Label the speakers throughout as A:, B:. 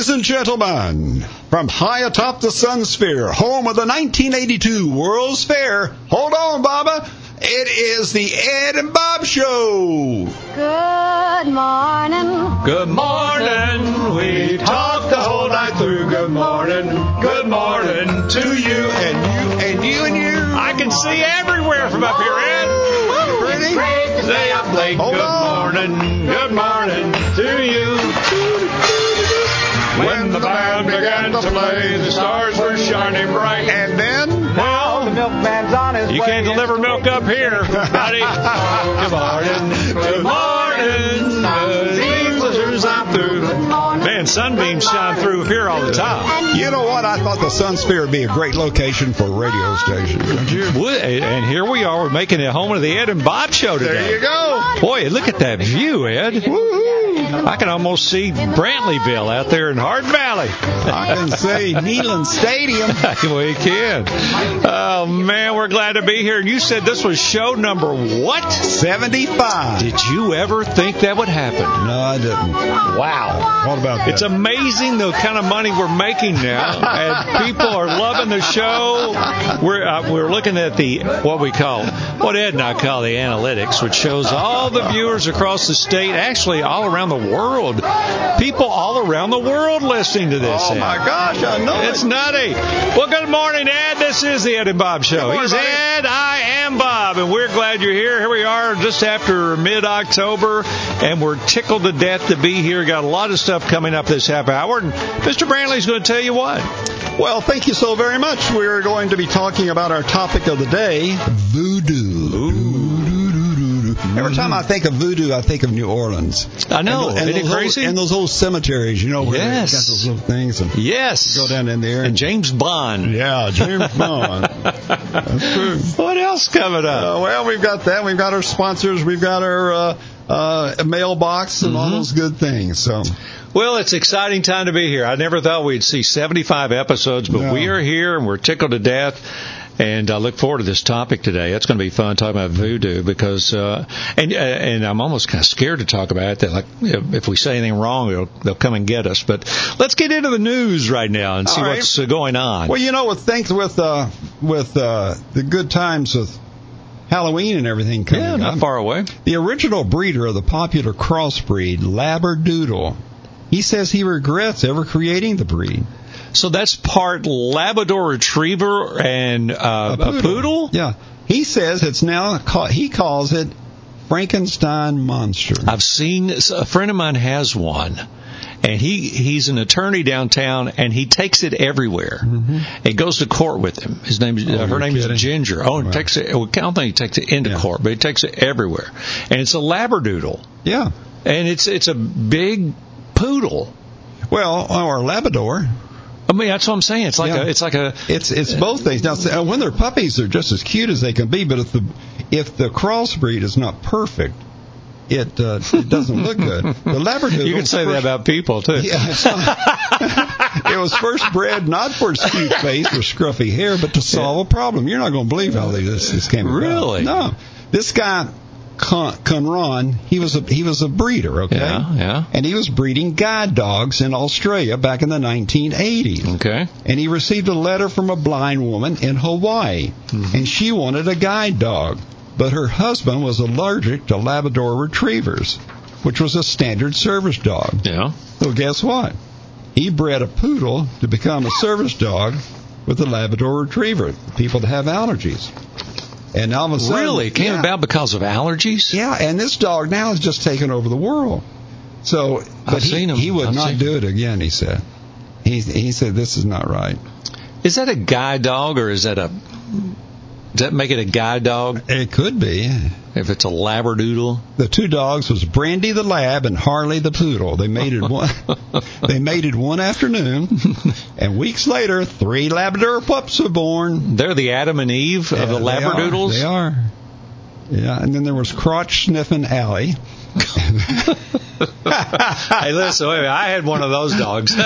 A: Ladies and gentlemen, from high atop the Sun Sphere, home of the 1982 World's Fair, hold on, Baba, it is the Ed and Bob Show.
B: Good morning.
C: Good morning. We talk the whole night through. Good morning. Good morning to you
A: And you, and you, and you.
C: I can see everywhere from up here, Ed.
A: Pretty.
C: Stay up late.
A: Hold
C: Good
A: on.
C: morning. Good morning to you. When the band began to play, the stars were shining bright.
A: And then,
C: Well,
D: The milkman's on his
C: you can't deliver milk up here, buddy. Good morning. Good morning. Man, sunbeams shine through here all the time.
A: you know what? I thought the Sun Sphere would be a great location for a radio station.
C: And here we are. We're making it home of the Ed and Bob show today.
A: There you go.
C: Boy, look at that view, Ed. I can almost see Brantleyville out there in Hardin Valley.
A: I can see Neyland Stadium.
C: we can. Oh man, we're glad to be here. And you said this was show number what?
A: 75.
C: Did you ever think that would happen?
A: No, I didn't.
C: Wow.
A: What about that?
C: It's amazing the kind of money we're making now, and people are loving the show. We're uh, we're looking at the what we call what Ed and I call the analytics, which shows all the viewers across the state, actually all around the world, people all around the world listening to this.
A: Oh
C: Ed.
A: my gosh, I know
C: It's
A: it.
C: nutty. Well, good morning, Ed. This is the Ed and Bob Show.
A: morning,
C: He's
A: buddy.
C: Ed, I am Bob, and we're glad you're here. Here we are just after mid October, and we're tickled to death to be here. Got a lot of stuff coming up this half hour, and Mr. Brantley's going to tell you what.
A: Well, thank you so very much. We're going to be talking about our topic of the day, voodoo. Every time I think of voodoo, I think of New Orleans.
C: I know.
A: And, and
C: Isn't it
A: those
C: crazy?
A: Old, and those old cemeteries, you know, where
C: Yes.
A: they got those little things and
C: Yes.
A: go down in there.
C: And James Bond.
A: yeah, James Bond. That's true.
C: What else coming up?
A: Uh, well, we've got that. We've got our sponsors. We've got our uh, uh, mailbox and
C: Mm-hmm.
A: all those good things. So,
C: Well, it's exciting time to be here. I never thought we'd see 75 episodes, but
A: No.
C: we are here and we're tickled to death. And I look forward to this topic today. It's going to be fun talking about voodoo because, uh, and uh, and I'm almost kind of scared to talk about it. That like if we say anything wrong, they'll, they'll come and get us. But let's get into the news right now and see
A: right.
C: what's uh, going on.
A: well, you know, with things with uh, with uh, the good times with Halloween and everything coming
C: yeah, not
A: up,
C: far away.
A: the original breeder of the popular crossbreed Labradoodle, he says he regrets ever creating the breed.
C: So that's part Labrador Retriever and uh, a poodle.
A: Yeah, he says it's now he calls it Frankenstein monster.
C: I've seen a friend of mine has one, and he he's an attorney downtown, and he takes it everywhere. It goes to court with him. His name is uh, her
A: Mm-hmm. Oh, you're
C: name
A: kidding.
C: is Ginger. Oh, and
A: Wow.
C: takes it. Well, I don't think he takes it into
A: Yeah.
C: court, but he takes it everywhere, and it's a Labradoodle,
A: Yeah.
C: and it's it's a big poodle.
A: Well, or Labrador.
C: I mean, that's what I'm saying. It's like
A: Yeah.
C: a it's like a
A: It's it's both things. Now, when they're puppies, they're just as cute as they can be. But if the if the crossbreed is not perfect, it uh, it doesn't look good. The Labrador.
C: you can say that about people too.
A: Yeah, it was first bred not for its cute face or scruffy hair, but to solve a problem. You're not going to believe how this this came about.
C: Really?
A: No, this guy. Con- Conron, he was a he was a breeder, okay,
C: Yeah, yeah.
A: and he was breeding guide dogs in Australia back in the 1980s
C: Okay.
A: and he received a letter from a blind woman in Hawaii, mm-hmm. and she wanted a guide dog, but her husband was allergic to Labrador retrievers, which was a standard service dog.
C: Yeah.
A: So guess what? He bred a poodle to become a service dog with a Labrador retriever. People that have allergies, and all of a sudden,
C: Really, it came
A: yeah,
C: about because of allergies.
A: Yeah, and this dog now has just taken over the world. So, but
C: I've
A: he, he would
C: I've
A: not do it again. He said. He he said this is not right.
C: Is that a guide dog or is that a that make it a guide dog
A: It could be.
C: if it's a labradoodle?
A: The two dogs was Brandy the lab and Harley the poodle. They mated one. they mated one afternoon, and weeks later, three Labrador pups were born.
C: They're the Adam and Eve of the
A: Yeah, they are.
C: labradoodles.
A: They are. Yeah, and then there was crotch sniffing Allie.
C: Hey, listen, wait a minute, I had one of those dogs.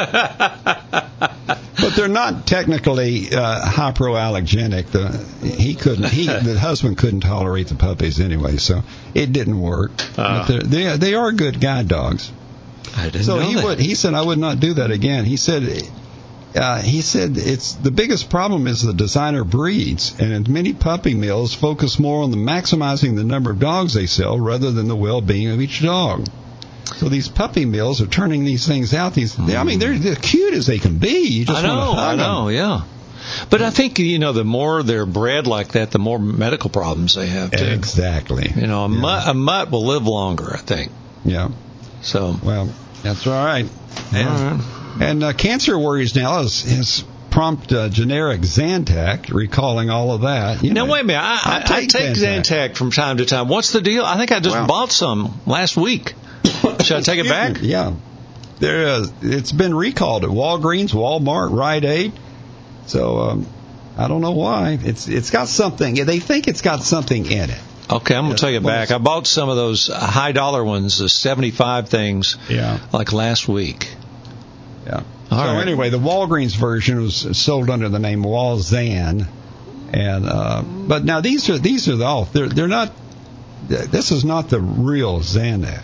A: But they're not technically uh, hypoallergenic. The he couldn't. He the husband couldn't tolerate the puppies anyway, so it didn't work.
C: Ah.
A: But they're, they they are good guide dogs.
C: I didn't
A: so
C: know
A: he
C: that.
A: would. He said I would not do that again. He said. Uh, he said it's the biggest problem is the designer breeds, and many puppy mills focus more on the maximizing the number of dogs they sell rather than the well-being of each dog. So these puppy mills are turning these things out. These, I mean, they're, they're cute as they can be. You just
C: I know,
A: want to hug
C: I know, yeah. But I think you know the more they're bred like that, the more medical problems they have too.
A: Exactly.
C: You know, a,
A: Yeah.
C: mutt, a mutt will live longer, I think.
A: Yeah.
C: So,
A: Well, that's all right. And,
C: all right.
A: And uh, cancer worries now is, is prompt uh, generic Zantac, recalling all of that. You
C: now
A: know,
C: wait a minute. I, I,
A: I
C: I
A: take
C: take
A: Zantac.
C: Zantac from time to time. What's the deal? I think I just
A: Well-
C: bought some last week. Should I take it back?
A: Yeah. There is. It's been recalled at Walgreens, Walmart, Rite Aid. So um, I don't know why. It's it's got something. They think it's got something in it.
C: Okay, I'm gonna
A: Yeah,
C: take it back. I bought some of those high dollar ones, the 75 things,
A: Yeah.
C: like last week.
A: Yeah.
C: All
A: so
C: right.
A: anyway, the Walgreens version was sold under the name Walzan, and uh, but now these are these are the all they're they're not. This is not the real Xanax,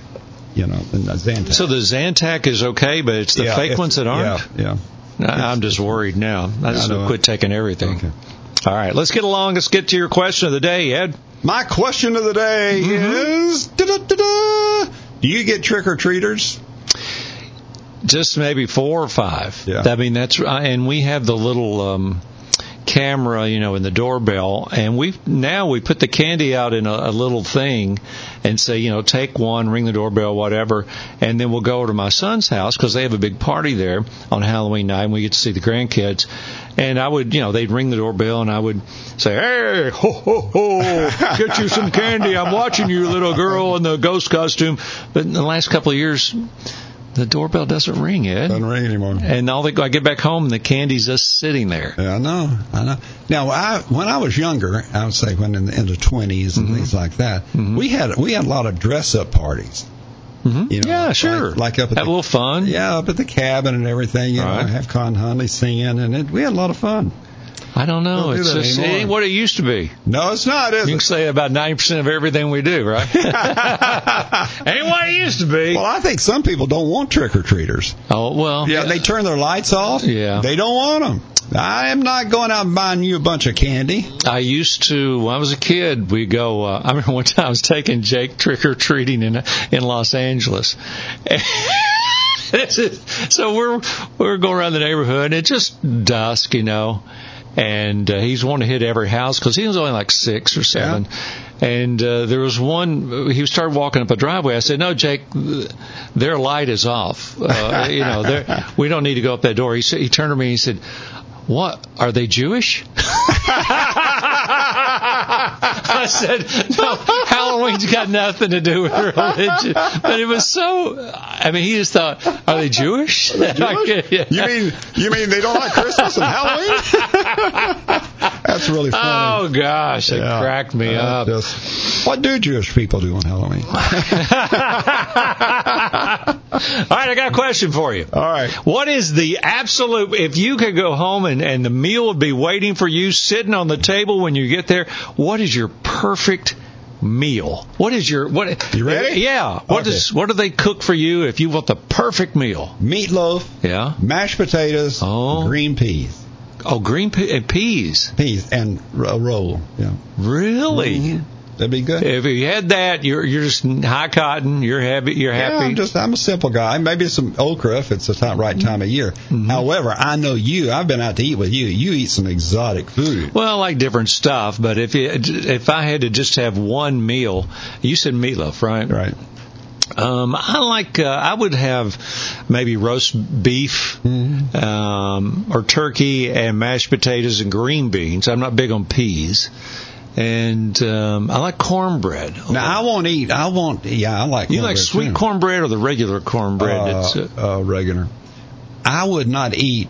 A: you know, the Zantac.
C: So the Zantac is okay, but it's the
A: Yeah,
C: fake ones that aren't.
A: Yeah, yeah.
C: I- I'm just worried now. I just
A: I
C: quit taking everything.
A: Okay.
C: All right, let's get along. Let's get to your question of the day, Ed.
A: My question of the day
C: Mm-hmm.
A: is: da-da-da-da, Do you get trick or treaters?
C: Just maybe four or five.
A: Yeah.
C: I mean, that's and we have the little um, camera, you know, in the doorbell, and we now we put the candy out in a, a little thing, and say, you know, take one, ring the doorbell, whatever, and then we'll go over to my son's house because they have a big party there on Halloween night, and we get to see the grandkids. And I would, you know, they'd ring the doorbell, and I would say, "Hey, ho ho ho, get you some candy. I'm watching you, little girl in the ghost costume." But in the last couple of years, the doorbell doesn't ring, Ed.
A: Doesn't ring anymore.
C: And all the, I get back home and the candy's just sitting there.
A: Yeah, I know. I know. Now, I when I was younger, I would say when in the, in the 20s
C: Mm-hmm.
A: and things like that, we had we had a lot of dress up parties.
C: Mm-hmm.
A: You know,
C: yeah,
A: like-
C: sure.
A: like up at
C: have
A: the-
C: a little fun.
A: Yeah, up at the cabin and everything. You
C: Right.
A: know, have Con Hunley singing, and it, we had a lot of fun.
C: I don't know.
A: Don't do
C: it's just, it ain't what it used to be.
A: No, it's not, is
C: You can say about ninety percent of everything we do, right? ain't what it used to be.
A: Well, I think some people don't want trick or treaters.
C: oh well.
A: Yeah, they turn their lights off.
C: Yeah.
A: they don't want them. I am not going out and buying you a bunch of candy.
C: I used to when I was a kid. We go. Uh, I remember one time I was taking Jake trick or treating in in Los Angeles. So we're we're going around the neighborhood and it's just dusk, you know. And uh, he's wanting to hit every house because he was only like six or seven. And uh, there was one. He started walking up a driveway. I said, "No, Jake, their light is off. Uh, you know, we don't need to go up that door." He said. He turned to me. and He said, "What? Are they Jewish?" I said, no, Halloween's got nothing to do with religion. But it was so, I mean, he just thought, are they Jewish?
A: You mean you mean they don't like Christmas and Halloween? That's really funny.
C: Oh, gosh, it
A: Yeah.
C: cracked me
A: Uh,
C: up.
A: just- what do Jewish people do on Halloween?
C: All right, I got a question for you.
A: All right.
C: What is the absolute, if you could go home and, and the meal would be waiting for you sitting on the table when you get there, what is your perfect meal? What is your, what?
A: You ready?
C: Yeah. What
A: Okay.
C: is, what do they cook for you if you want the perfect meal?
A: Meatloaf,
C: Yeah.
A: mashed potatoes,
C: Oh.
A: green peas,
C: Oh, green pe- peas.
A: peas, and a roll. Yeah,
C: Really?
A: Mhm. that'd be good.
C: If you had that, you're you're just high cotton. You're happy. You're happy. Yeah.
A: I'm just I'm a simple guy. Maybe some okra if it's the time, right time of year.
C: Mm-hmm.
A: However, I know you. I've been out to eat with you. You eat some exotic food.
C: well, I like different stuff, but if you, if I had to just have one meal, you said meatloaf, right?
A: Right.
C: Um, I like. Uh, I would have maybe roast beef,
A: Mm-hmm.
C: um, or turkey and mashed potatoes and green beans. I'm not big on peas, and um, I like cornbread.
A: Now I won't eat. I won't. Yeah, I like.
C: you like sweet
A: too.
C: cornbread or the regular cornbread? It's,
A: uh,
C: uh,
A: uh, regular. I would not eat.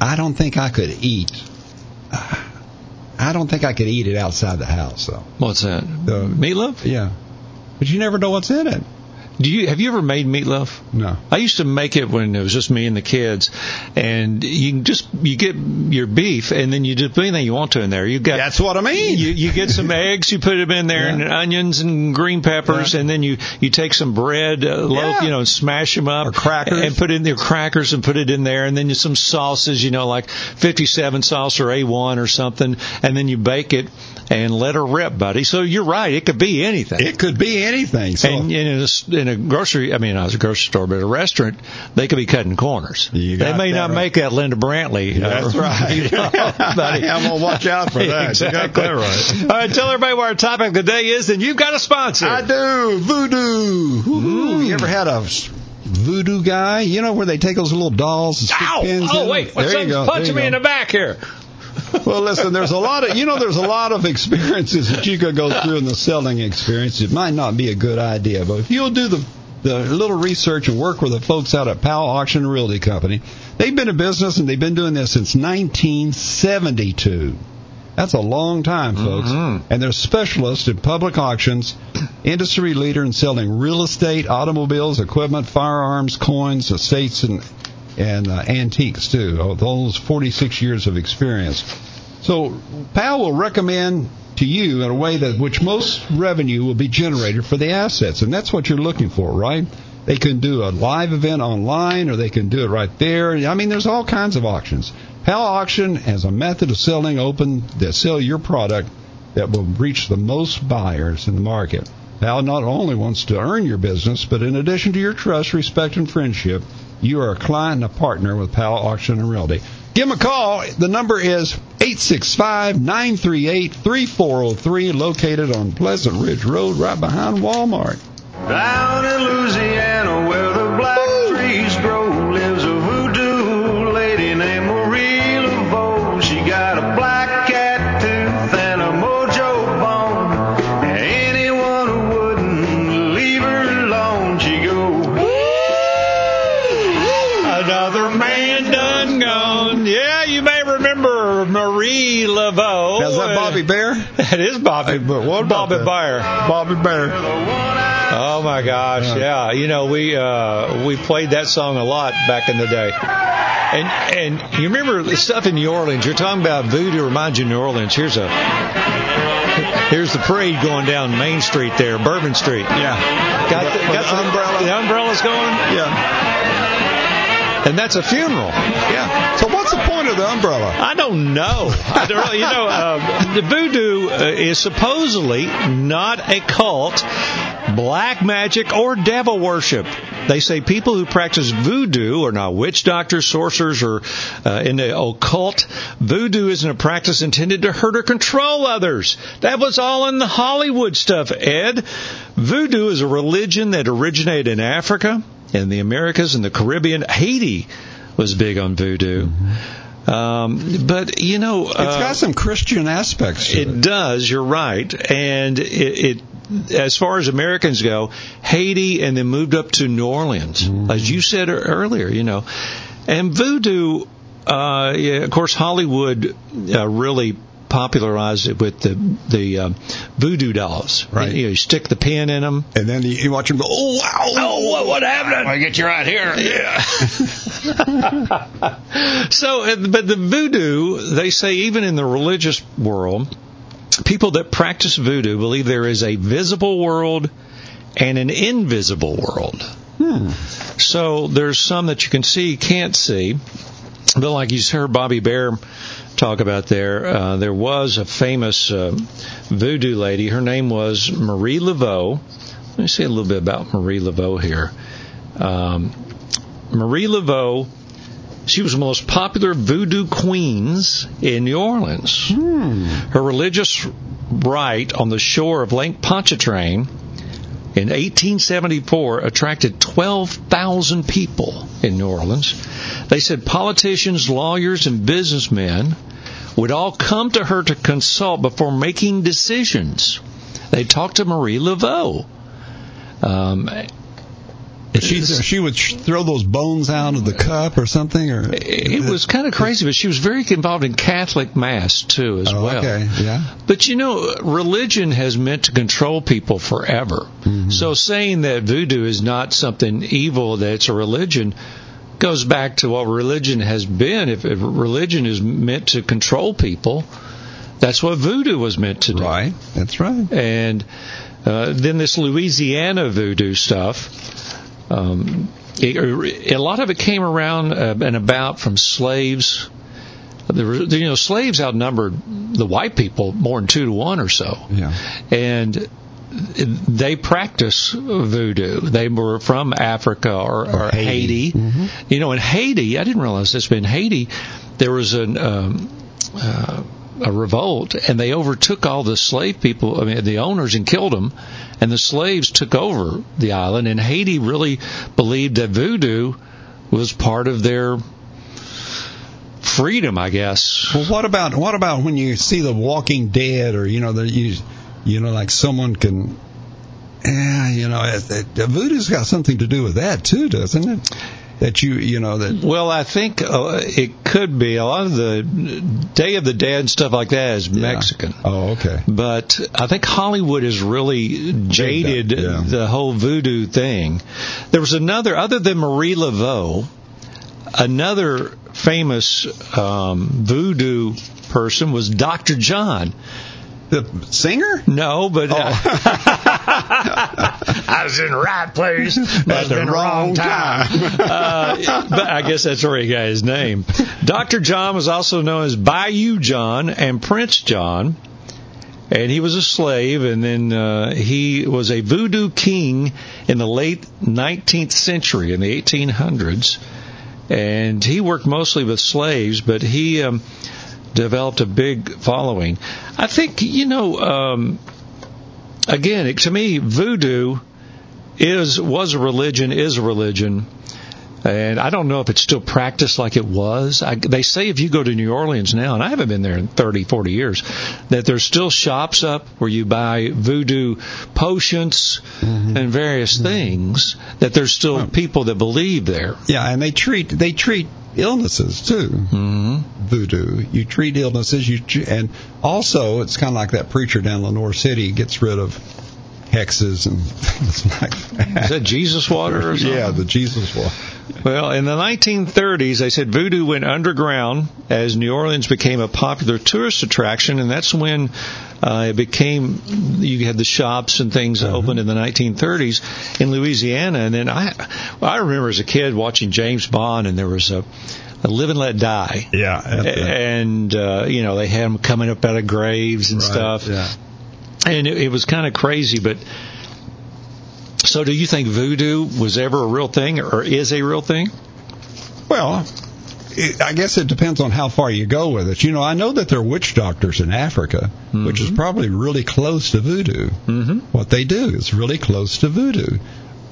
A: I don't think I could eat. I don't think I could eat it outside the house, though.
C: what's that?
A: The-
C: meatloaf?
A: Yeah, but you never know what's in it.
C: Do you have you ever made meatloaf?
A: No.
C: I used to make it when it was just me and the kids, and you just you get your beef, and then you just put anything you want to in there. You got
A: That's what I mean.
C: you, you get some eggs, you put them in there,
A: Yeah.
C: and onions and green peppers, and then you you take some bread, uh, loaf,
A: Yeah.
C: you know, and smash them up,
A: Or crackers.
C: and put in their crackers and put it in there, and then you some sauces, you know, like 57 sauce or A1 or something, and then you bake it and let her rip, buddy. So you're right, it could be anything.
A: it could be anything. So
C: and in a, in a grocery, I mean, not a grocery store, but a restaurant, they could be cutting corners. They may not
A: right.
C: make that Linda Brantley.
A: That's right.
C: buddy.
A: I'm gonna watch out for that.
C: Exactly.
A: You right.
C: All right, tell everybody what our topic of the day is, and you've got a sponsor.
A: I do voodoo. Woo-hoo. You ever had a voodoo guy? You know where they take those little dolls and stick
C: Ow!
A: pins
C: Oh
A: in?
C: wait,
A: there you go.
C: punching me
A: you
C: in the back here.
A: Well, listen, there's a lot of you know there's a lot of experiences that you could go through in the selling experience. It might not be a good idea, but if you'll do the the little research and work with the folks out at Powell Auction Realty Company, they've been in business and they've been doing this since 1972. That's a long time, folks. Mm-hmm. And they're specialists in public auctions, industry leader in selling real estate, automobiles, equipment, firearms, coins, estates, and and uh, antiques too. Oh, those 46 years of experience. So Powell will recommend to you in a way that which most revenue will be generated for the assets, and that's what you're looking for, right? They can do a live event online, or they can do it right there. I mean, there's all kinds of auctions. Powell Auction has a method of selling open that sell your product that will reach the most buyers in the market. Powell not only wants to earn your business, but in addition to your trust, respect, and friendship, you are a client and a partner with Powell Auction and Realty. Give them a call. The number is 865-938-3403, located on Pleasant Ridge Road, right behind Walmart.
D: Down
A: that?
C: Bare. Bobby
A: Bare.
C: Oh my gosh, yeah. You know, we uh we played that song a lot back in the day. And and you remember the stuff in New Orleans, you're talking about voodoo reminds you of New Orleans. Here's a here's the parade going down Main Street there, Bourbon Street.
A: Yeah.
C: Got the, got
A: the umbrella.
C: The umbrellas going?
A: Yeah.
C: And that's a funeral.
A: Yeah. So what's the point of the umbrella?
C: I don't know. I don't. You know, uh, the voodoo uh, is supposedly not a cult, black magic, or devil worship. They say people who practice voodoo are not witch doctors, sorcerers, or uh, in the occult. Voodoo isn't a practice intended to hurt or control others. That was all in the Hollywood stuff, Ed. Voodoo is a religion that originated in Africa, in the Americas, and the Caribbean. Haiti was big on voodoo. Um, but you know,
A: It's
C: uh,
A: got some Christian aspects to it.
C: it does. You're right, and it, it as far as Americans go, Haiti, and then moved up to New Orleans, as you said earlier. You know, and voodoo. Uh, yeah, of course, Hollywood uh, really popularized it with the the um, voodoo dolls.
A: Right.
C: You, know, you stick the pin in them.
A: And then you, you watch him go, oh, wow.
C: Oh, what, what happened?
A: I get you right here.
C: Yeah. so, uh, but the voodoo, they say even in the religious world, people that practice voodoo believe there is a visible world and an invisible world. So there's some that you can see, can't see. But like you heard Bobby Bare talk about there, uh, there was a famous uh, voodoo lady. Her name was Marie Laveau. Let me say a little bit about Marie Laveau here. Um, Marie Laveau, she was the most popular voodoo queens in New Orleans. Her religious rite on the shore of Lake Pontchartrain in 1874 attracted 12,000 people in New Orleans. They said politicians, lawyers, and businessmen would all come to her to consult before making decisions. They talked to Marie Laveau. Um,
A: She she would throw those bones out of the cup or something, or
C: it was kind of crazy, but she was very involved in Catholic Mass too, as
A: Oh,
C: well.
A: okay, yeah.
C: But you know, religion has meant to control people forever.
A: Mm-hmm.
C: So saying that voodoo is not something evil, that it's a religion, goes back to what religion has been. If, if religion is meant to control people, that's what voodoo was meant to do.
A: Right, that's right.
C: And uh, then this Louisiana voodoo stuff. Um, it, a lot of it came around uh, and about from slaves. There were, you know, slaves outnumbered the white people more than two to one or so.
A: Yeah.
C: And they practice voodoo. They were from Africa or, or Haiti. You know, in Haiti, I didn't realize this, but in Haiti, there was an um, uh, a revolt, and they overtook all the slave people. I mean, the owners and killed them, and the slaves took over the island. And Haiti really believed that voodoo was part of their freedom, I guess.
A: Well, what about what about when you see The Walking Dead, or you know, you you know, like someone can, yeah, you know, voodoo's got something to do with that too, doesn't it? That you you know that
C: Well, I think uh, it could be a lot of the Day of the Dead and stuff like that is Mexican.
A: Oh, okay.
C: But I think Hollywood has really jaded
A: yeah.
C: the whole voodoo thing. There was another, other than Marie Laveau, another famous um, voodoo person was Dr. John.
A: The singer?
C: No, but uh, I was in the right place at the wrong time. uh, but I guess that's where he got his name. Dr. John was also known as Bayou John and Prince John. And he was a slave, and then uh, he was a voodoo king in the late 19th century, in the 1800s. And he worked mostly with slaves, but he um, developed a big following. I think, you know, um, again, it, to me, voodoo is was a religion, is a religion, and I don't know if it's still practiced like it was. I, they say if you go to New Orleans now, and I haven't been there in 30, 40 years, that there's still shops up where you buy voodoo potions and various things. That there's still people that believe there.
A: Yeah, and they treat they treat illnesses too.
C: hmm
A: Voodoo. You treat illnesses. You and also it's kind of like that preacher down in Lenoir City gets rid of hexes and things like that.
C: Is that Jesus water or something?
A: Yeah, the Jesus one.
C: Well, in the 1930s, they said voodoo went underground as New Orleans became a popular tourist attraction, and that's when uh, it became. You had the shops and things opened in the 1930s in Louisiana, and then I, I remember as a kid watching James Bond, and there was a. a Live and Let Die,
A: Yeah,
C: and uh, you know they had them coming up out of graves and
A: Right,
C: stuff,
A: Yeah.
C: And it, it was kind of crazy. But so, do you think voodoo was ever a real thing, or is a real thing?
A: Well, I guess it depends on how far you go with it. You know, I know that there are witch doctors in Africa, which is probably really close to voodoo.
C: Mm-hmm.
A: What they do is really close to voodoo.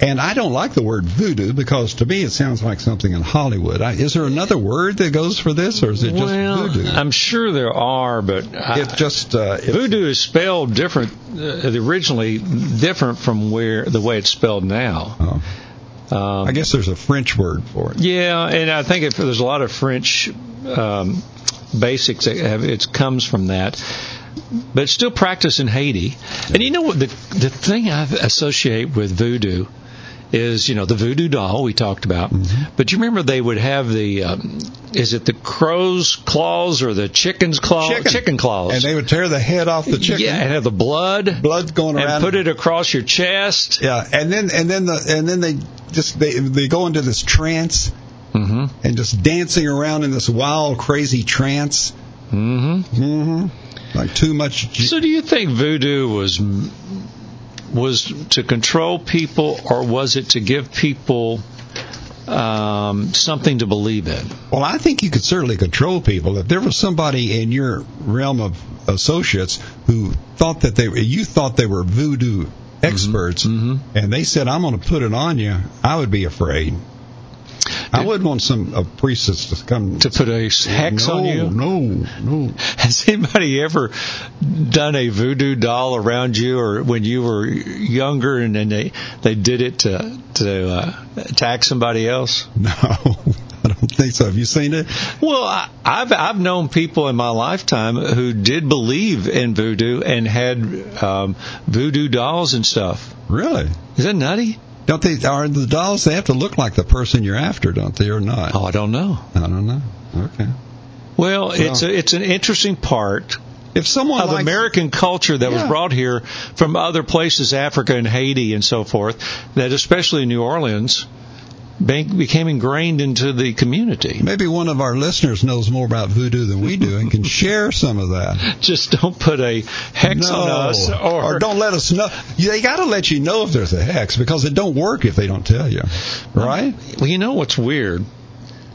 A: And I don't like the word voodoo because to me it sounds like something in Hollywood. I, is there another word that goes for this, or is it just
C: well,
A: voodoo?
C: I'm sure there are, but I-
A: it just uh,
C: voodoo is spelled different, uh, originally different from where the way it's spelled now.
A: oh,
C: Um,
A: I guess there's a French word for it.
C: yeah, and I think if there's a lot of French um, basics that have it comes from that. But it's still practiced in Haiti. And you know what the the thing I associate with voodoo is you know the voodoo doll we talked about. But you remember they would have the um, is it the crow's claws or the chicken's claws?
A: Chicken.
C: claws.
A: And they would tear the head off the chicken.
C: Yeah, and have the blood
A: Blood's going around.
C: and put it across your chest.
A: Yeah, and then and then the and then they just they they go into this trance
C: hmm
A: and just dancing around in this wild, crazy trance.
C: hmm
A: hmm Like too much. G-
C: So do you think voodoo was was to control people, or was it to give people um, something to believe in?
A: well, I think you could certainly control people. If there was somebody in your realm of associates who thought that they were, you thought they were voodoo experts,
C: mhm.
A: and they said, "I'm going to put it on you," I would be afraid. I would want some a priestess to come
C: To put a hex
A: no,
C: on you?
A: No, no.
C: Has anybody ever done a voodoo doll around you, or when you were younger, and then they they did it to to uh, attack somebody else?
A: No, I don't think so. Have you seen it?
C: Well, I, I've I've known people in my lifetime who did believe in voodoo and had um, voodoo dolls and stuff.
A: Really?
C: Is that nutty?
A: Don't they? Are the dolls? They have to look like the person you're after, don't they, or not?
C: Oh, I don't know.
A: I don't know. Okay.
C: Well, it's a, it's an interesting part
A: If someone
C: of
A: likes,
C: American culture that was brought here from other places, Africa and Haiti and so forth, that especially in New Orleans became ingrained into the community.
A: maybe one of our listeners knows more about voodoo than we do and can share some of that.
C: Just don't put a hex on us, or,
A: or don't let us know. They got to let you know if there's a hex because it don't work if they don't tell you, right?
C: Well, you know what's weird?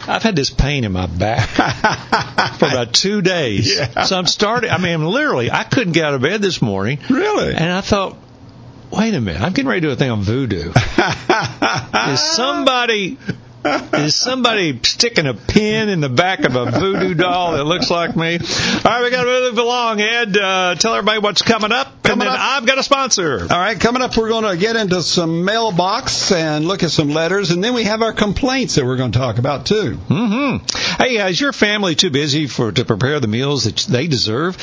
C: I've had this pain in my back for about two days.
A: Yeah.
C: So I'm starting. I mean, literally, I couldn't get out of bed this morning,
A: Really?
C: and I thought, wait a minute, I'm getting ready to do a thing on voodoo. Is somebody is somebody sticking a pin in the back of a voodoo doll that looks like me? All right, we got to move along, Ed. Uh, tell everybody what's coming up, and
A: Coming
C: then
A: up.
C: I've got a sponsor.
A: All right, coming up, we're going to get into some mailbox and look at some letters, and then we have our complaints that we're going to talk about too.
C: Mm-hmm. Hey, uh, is your family too busy for to prepare the meals that they deserve?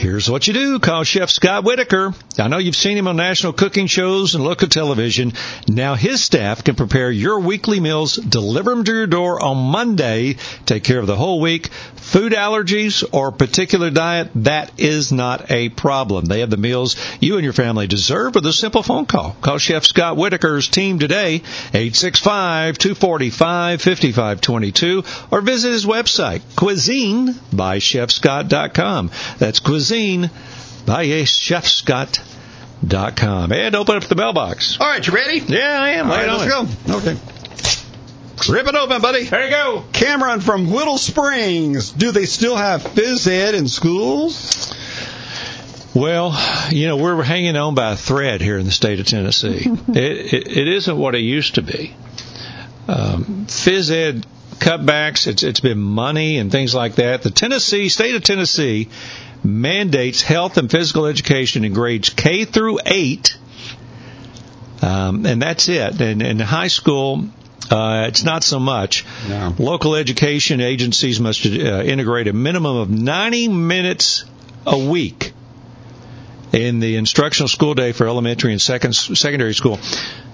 C: Here's what you do. Call Chef Scott Whitaker. I know you've seen him on national cooking shows and local television. Now his staff can prepare your weekly meals, deliver them to your door on Monday, take care of the whole week. Food allergies or particular diet, that is not a problem. They have the meals you and your family deserve with a simple phone call. Call Chef Scott Whitaker's team today, 865-245-5522, or visit his website, cuisine by chefscott.com. That's cuisine by chefscott.com. And open up the mailbox.
A: All right, you ready?
C: Yeah, I am.
A: All right, let's go. Okay. Rip it open, buddy.
C: There you go.
A: Cameron from Whittle Springs. Do they still have phys ed in schools?
C: Well, you know, we're hanging on by a thread here in the state of Tennessee. it, it, it isn't what it used to be. Um, phys ed cutbacks, it's, it's been money and things like that. The Tennessee, state of Tennessee mandates health and physical education in grades K through 8. Um, and that's it. And in high school, uh, it's not so much.
A: No.
C: Local education agencies must uh, integrate a minimum of 90 minutes a week in the instructional school day for elementary and second secondary school.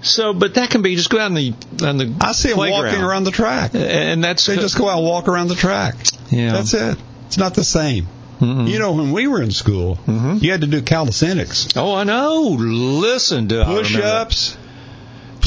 C: So, but that can be just go out on the on the
A: I see them
C: playground.
A: walking around the track.
C: and that's
A: They just go out and walk around the track.
C: yeah.
A: That's it. It's not the same.
C: Mm-mm.
A: You know, when we were in school,
C: Mhm.
A: you had to do calisthenics,
C: Oh, I know. Listen to that.
A: push-ups,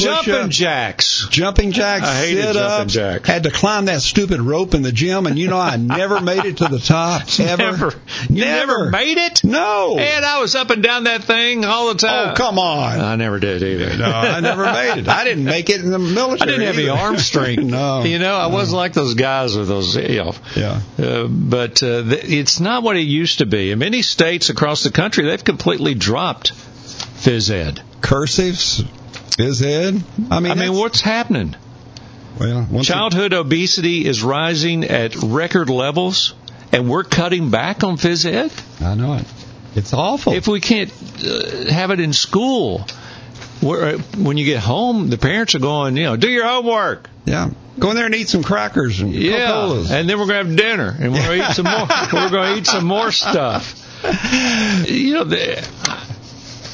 C: jumping jacks.
A: jumping jacks,
C: I hated jumping jacks.
A: Had to climb that stupid rope in the gym, and you know I never made it to the top ever.
C: Never, you never made it.
A: No.
C: And I was up and down that thing all the time.
A: oh come on.
C: I never did either.
A: no, I never made it. I didn't make it in the military.
C: I didn't have the arm strength.
A: no.
C: You know, I wasn't like those guys with those, you know.
A: Yeah.
C: Uh, but uh, th- it's not what it used to be. In many states across the country, they've completely dropped phys ed.
A: Cursives, ed. I mean,
C: I mean, what's happening?
A: well, once you-
C: Childhood obesity is rising at record levels, and we're cutting back on phys ed.
A: I know it. It's awful.
C: If we can't uh, have it in school, where, uh, when you get home, the parents are going, you know, do your homework.
A: yeah, go in there and eat some crackers and
C: Yeah, and then we're gonna have dinner, and we're gonna eat some more. We're gonna eat some more stuff. You know, the,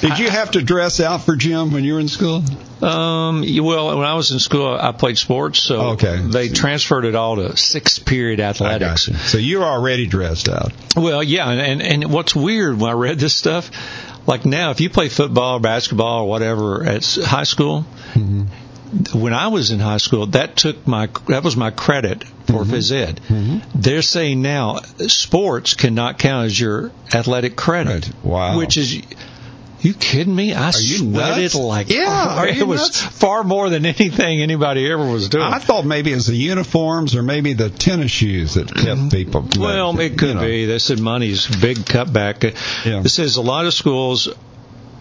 A: Did you have to dress out for gym when you were in school?
C: um, well, when I was in school, I played sports, so
A: Okay.
C: they transferred it all to sixth period athletics.
A: gotcha. So you're already dressed out.
C: Well, yeah, and, and and what's weird when I read this stuff, like now, if you play football or basketball or whatever at high school, mm-hmm. when I was in high school, that took my that was my credit for mm-hmm. phys ed. Mm-hmm. They're saying now sports cannot count as your athletic credit.
A: Right. Wow.
C: Which is. You kidding me? I
A: you
C: sweated
A: nuts?
C: like
A: Yeah,
C: it was
A: nuts?
C: far more than anything anybody ever was doing.
A: I thought maybe it was the uniforms or maybe the tennis shoes that kept people.
C: Mm-hmm. Well,
A: that,
C: it could
A: you know.
C: be. They said money's big cutback.
A: Yeah.
C: This says a lot of schools.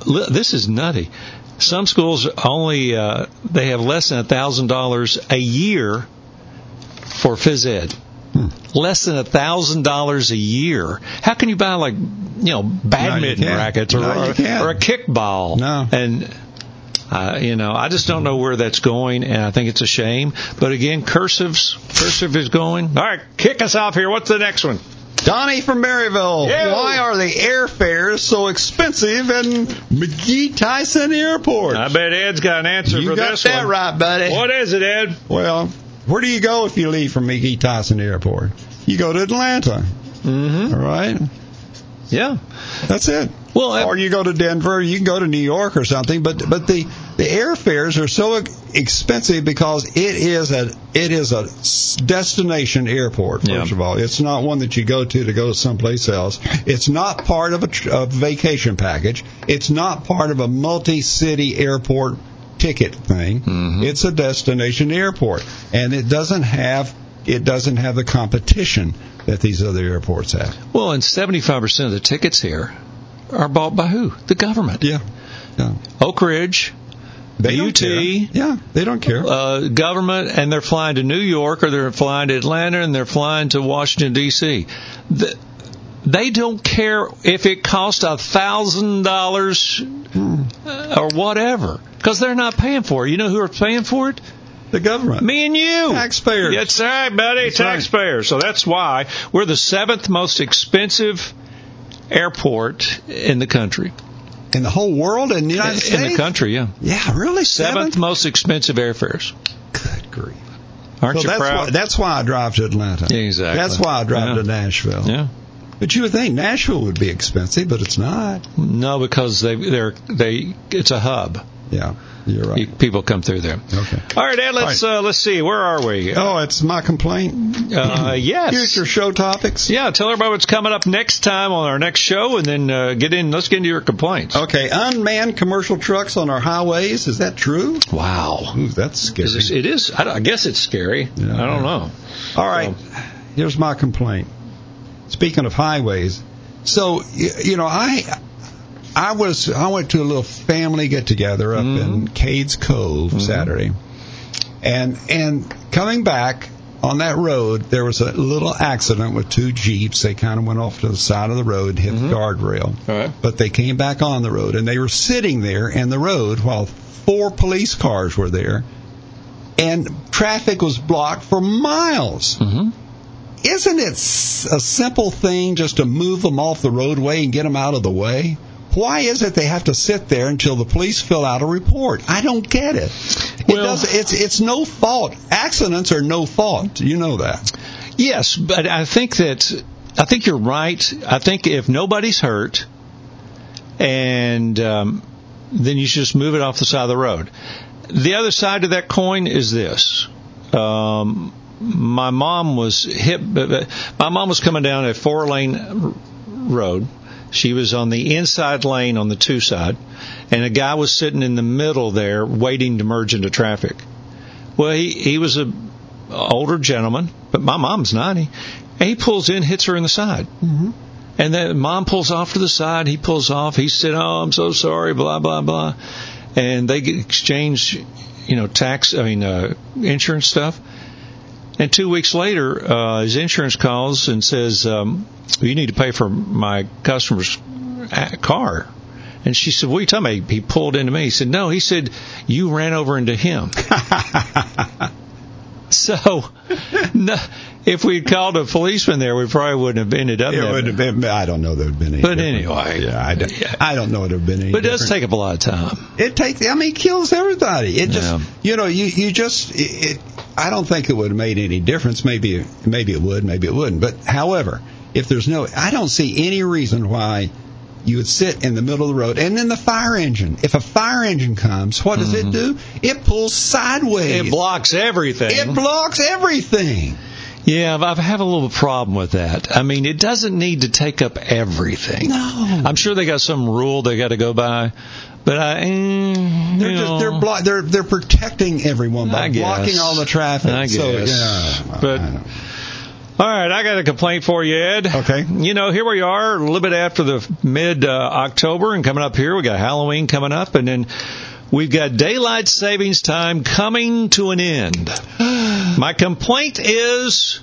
C: This is nutty. Some schools only uh, they have less than a thousand dollars a year for phys ed. Less than a thousand dollars a year. How can you buy like you know badminton
A: can't.
C: rackets or
A: No,
C: or, or a kickball?
A: No.
C: And uh, you know, I just don't know where that's going, and I think it's a shame. But again, cursives, cursive is going. All right, kick us off here. What's the next one?
A: Donnie from Maryville.
C: Yeah.
A: Why are the airfares so expensive in McGee Tyson Airport?
C: I bet Ed's got an answer
A: you
C: for
A: got
C: this
A: that
C: one.
A: right, buddy.
C: What is it, Ed?
A: Well, where do you go if you leave from McGee Tyson Airport? You go to Atlanta.
C: Mm-hmm.
A: All right,
C: Yeah.
A: that's it.
C: Well,
A: or you go to Denver. You can go to New York or something. But but the the airfares are so expensive because it is a it is a destination airport. First
C: Yeah.
A: of all, it's not one that you go to to go someplace else. It's not part of a, a vacation package. It's not part of a multi-city airport ticket thing.
C: Mm-hmm.
A: It's a destination airport, and it doesn't have it doesn't have the competition that these other airports have.
C: Well, and 75% of the tickets here are bought by who? The government.
A: Yeah, yeah.
C: Oak Ridge,
A: They
C: UT.
A: Yeah, they don't care.
C: uh, government, and they're flying to New York or they're flying to Atlanta and they're flying to Washington, D.C. The, they don't care if it costs a thousand dollars or whatever because they're not paying for it. You know who are paying for it?
A: the government.
C: Me and you.
A: Taxpayers.
C: That's right, buddy.
A: That's right.
C: Taxpayers. So that's why we're the seventh most expensive airport in the country.
A: In the whole world, in the United States.
C: In the country, yeah.
A: Yeah, really.
C: Seventh
A: Seventh.
C: most expensive airfares.
A: Good grief.
C: Aren't
A: So
C: you
A: that's
C: proud?
A: why that's why I drive to Atlanta.
C: Exactly.
A: That's why I drive
C: Yeah.
A: to Nashville.
C: yeah.
A: But you would think Nashville would be expensive, but it's not.
C: No, because they they're they it's a hub.
A: Yeah, you're right.
C: People come through there.
A: Okay.
C: All right, Ed. Let's uh, let's see. Where are we?
A: Oh, it's my complaint.
C: Uh, yes.
A: Future show topics.
C: Yeah. Tell everybody what's coming up next time on our next show, and then uh, get in. Let's get into your complaints.
A: Okay, unmanned commercial trucks on our highways. Is that true?
C: Wow.
A: Ooh, that's scary.
C: Is this, it is. I, I guess it's scary.
A: Yeah.
C: I don't know.
A: All right, here's my complaint. Speaking of highways, so you know, I I was I went to a little family get together up in mm-hmm. Cades Cove mm-hmm. Saturday, and and coming back on that road, there was a little accident with two jeeps. They kind of went off to the side of the road, hit the mm-hmm.
C: guardrail. Right.
A: But they came back on the road, and they were sitting there in the road while four police cars were there, and traffic was blocked for miles
C: hmm
A: isn't it a simple thing just to move them off the roadway and get them out of the way? Why is it they have to sit there until the police fill out a report? I don't get it. It
C: Well-
A: does, it's it's no fault. Accidents are no fault. You know that.
C: Yes, but I think that I think you're right. I think if nobody's hurt, and um, then you should just move it off the side of the road. The other side of that coin is this. Um, my mom was hit. My mom was coming down a four lane road. She was on the inside lane on the two side, and a guy was sitting in the middle there waiting to merge into traffic. Well, he he was a older gentleman, but my mom's 90. And he pulls in, hits her in the side. Mm-hmm. And then mom pulls off to the side. He pulls off. He said, "Oh, I'm so sorry." Blah blah blah. And they exchange, you know, tax. I mean, uh, insurance stuff. And two weeks later, uh, his insurance calls and says, um, well, "You need to pay for my customer's uh, car." And she said, "What are you talking about?" He pulled into me. He said, "No." He said, "You ran over into him." So, no, if we'd called a policeman there, we probably wouldn't have ended up
A: It
C: there.
A: would have been. I don't know there would have been any.
C: But
A: different.
C: anyway.
A: yeah, I don't, I don't know it would have been any.
C: But it does take up a lot of time.
A: It takes. I mean, it kills everybody. It just, you know, you you just. It, it, I don't think it would have made any difference. Maybe maybe it would. Maybe it wouldn't. But however, if there's no, I don't see any reason why you would sit in the middle of the road. And then the fire engine. If a fire engine comes, what does it do? It pulls sideways.
C: Mm-hmm. It blocks everything.
A: It blocks everything.
C: Yeah, I have a little problem with that. I mean, it doesn't need to take up everything.
A: No.
C: I'm sure they got some rule they got to go by, but I, mm,
A: They're just
C: know,
A: they're blo- they're they're protecting everyone by blocking all the traffic.
C: I
A: So,
C: guess.
A: yeah,
C: But- All right, I got a complaint for you, Ed.
A: Okay.
C: You know, here we are, a little bit after the mid uh, October, and coming up here, we got Halloween coming up, and then We've got daylight savings time coming to an end. My complaint is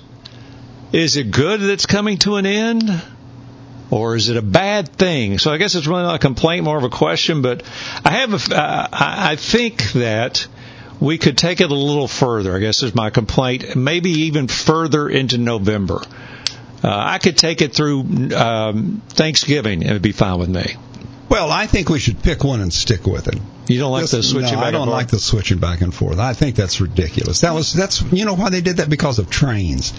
C: is it good that it's coming to an end? Or is it a bad thing? So I guess it's really not a complaint, more of a question. But I have, a, uh, I think that we could take it a little further. I guess is my complaint. Maybe even further into November. Uh, I could take it through um, Thanksgiving. It would be fine with me.
A: Well, I think we should pick one and stick with it.
C: You don't like the switching
A: no,
C: back
A: I don't like the switching back and forth. I think that's ridiculous. That was that's you know why they did that because of trains.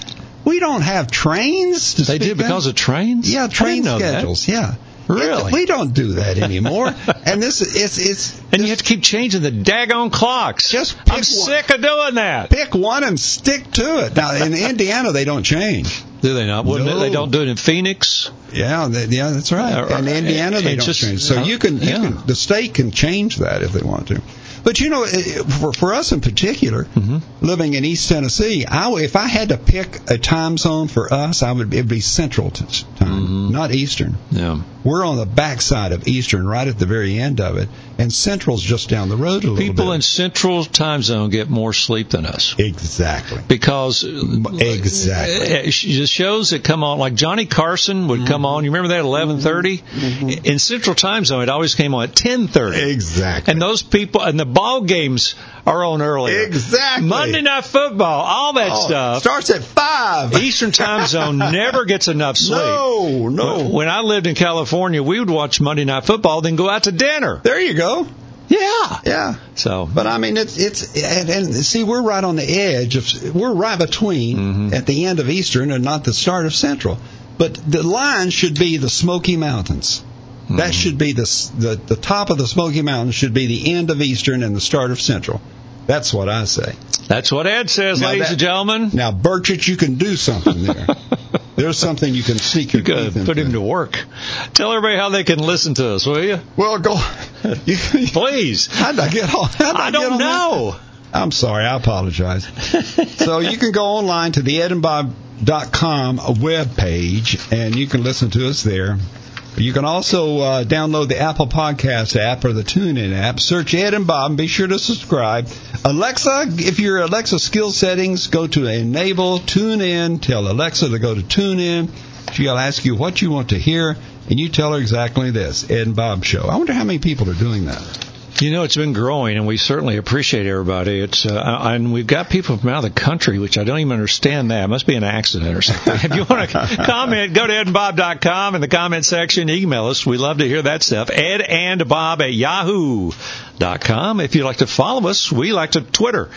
A: We don't have trains. To
C: They did because of trains.
A: yeah train
C: know that.
A: schedules. Yeah,
C: Really?
A: we don't do that anymore. and this it's it's
C: And you have to keep changing the daggone clocks.
A: Just pick
C: I'm
A: one.
C: sick of doing that.
A: pick one and stick to it. Now in Indiana they don't change.
C: Do they not? Wouldn't?
A: No.
C: They don't do it in Phoenix.
A: Yeah, they, yeah, that's right.
C: Uh,
A: in Indiana, they don't
C: just-
A: change. So you can, you
C: yeah.
A: can, the state can change that if they want to. But you know, eh, for for us in particular,
C: Mm-hmm.
A: living in East Tennessee, I if I had to pick a time zone for us, I would it'd be Central time,
C: Mm-hmm.
A: not Eastern.
C: Yeah.
A: We're on the backside of Eastern, right at the very end of it, and Central's just down the road a little
C: People
A: bit.
C: in Central Time Zone get more sleep than us
A: exactly.
C: because
A: Exactly.
C: uh, the shows that come on, like Johnny Carson would come on. You remember that eleven In Central Time Zone, it always came on at ten thirty.
A: Exactly.
C: And those people and the ball games are on earlier.
A: Exactly.
C: Monday Night Football, all that
A: Oh,
C: stuff.
A: starts at five.
C: Eastern Time Zone never gets enough sleep.
A: No, no.
C: When- When I lived in California, we would watch Monday Night Football, then go out to dinner.
A: There you go.
C: Yeah.
A: Yeah.
C: So,
A: But I mean, it's it's and, and see, we're right on the edge of we're right between
C: Mm-hmm.
A: at the end of Eastern and not the start of Central. But the line should be the Smoky Mountains.
C: Mm-hmm.
A: That should be the, the the top of the Smoky Mountains should be the end of Eastern and the start of Central. That's what I say.
C: that's what Ed says,
A: Now
C: ladies
A: that-
C: and gentlemen.
A: Now, Burchett, you can do something there. There's something you can sneak your
C: You gotta
A: teeth
C: put him to work. Tell everybody how they can listen to us, will you?
A: Well, go. You,
C: Please.
A: how'd I get on?
C: I
A: get
C: don't
A: on that?
C: know.
A: I'm sorry, I apologize. so you can go online to the edandbob.com web page and you can listen to us there. You can also uh, download the Apple Podcast app or the TuneIn app. Search Ed and Bob and be sure to subscribe. Alexa, if your Alexa skill settings, go to Enable TuneIn. Tell Alexa to go to TuneIn. She'll ask you what you want to hear, and you tell her exactly this Ed and Bob Show. I wonder how many people are doing that.
C: You know, it's been growing, and we certainly appreciate everybody. It's uh, and we've got people from out of the country, which I don't even understand. That it must be an accident or something. if you want to comment, go to edandbob.com in the comment section. Email us. We love to hear that stuff. Ed and Bob at yahoo.com. If you'd like to follow us, we like to Twitter,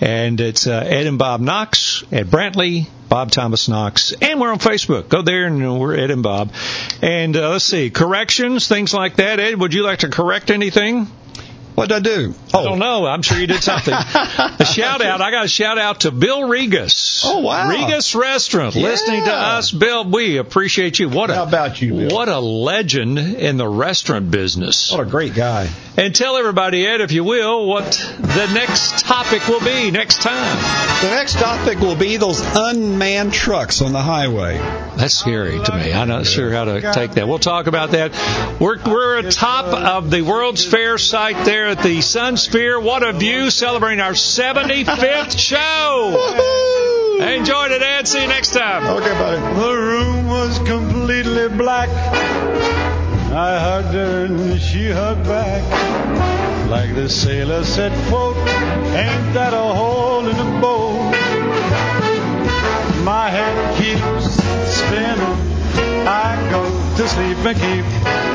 C: and it's uh, Ed and Bob Knox at Brantley. Bob Thomas Knox, and we're on Facebook. Go there, and we're Ed and Bob. And uh, let's see, corrections, things like that. Ed, would you like to correct anything?
A: What'd I do?
C: I don't know. I'm sure you did something. a shout out. I got a shout out to Bill Regas.
A: Oh, wow.
C: Regas Restaurant.
A: Yeah.
C: Listening to us, Bill. We appreciate you. What a
A: How about you, Bill?
C: What a legend in the restaurant business.
A: What a great guy.
C: And tell everybody, Ed, if you will, what the next topic will be next time.
A: The next topic will be those unmanned trucks on the highway.
C: That's scary to me. I'm not sure how to take that. We'll talk about that. We're we're atop of the World's Fair site there at the Sun Sphere. What a view! Celebrating our 75th show. Enjoy it, Ed. See you next time.
A: Okay, buddy.
D: The room was completely black. I hugged her and she hugged back. Like the sailor said, quote, ain't that a hole in the boat? My head keeps spinning. I go to sleep and keep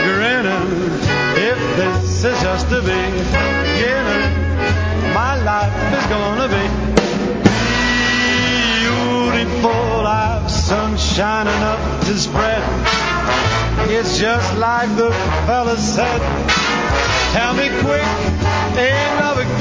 D: grinning. If this is just the beginning, my life is gonna be beautiful. I've sun shining up to spread. It's just like the fella said. Tell me quick, ain't love a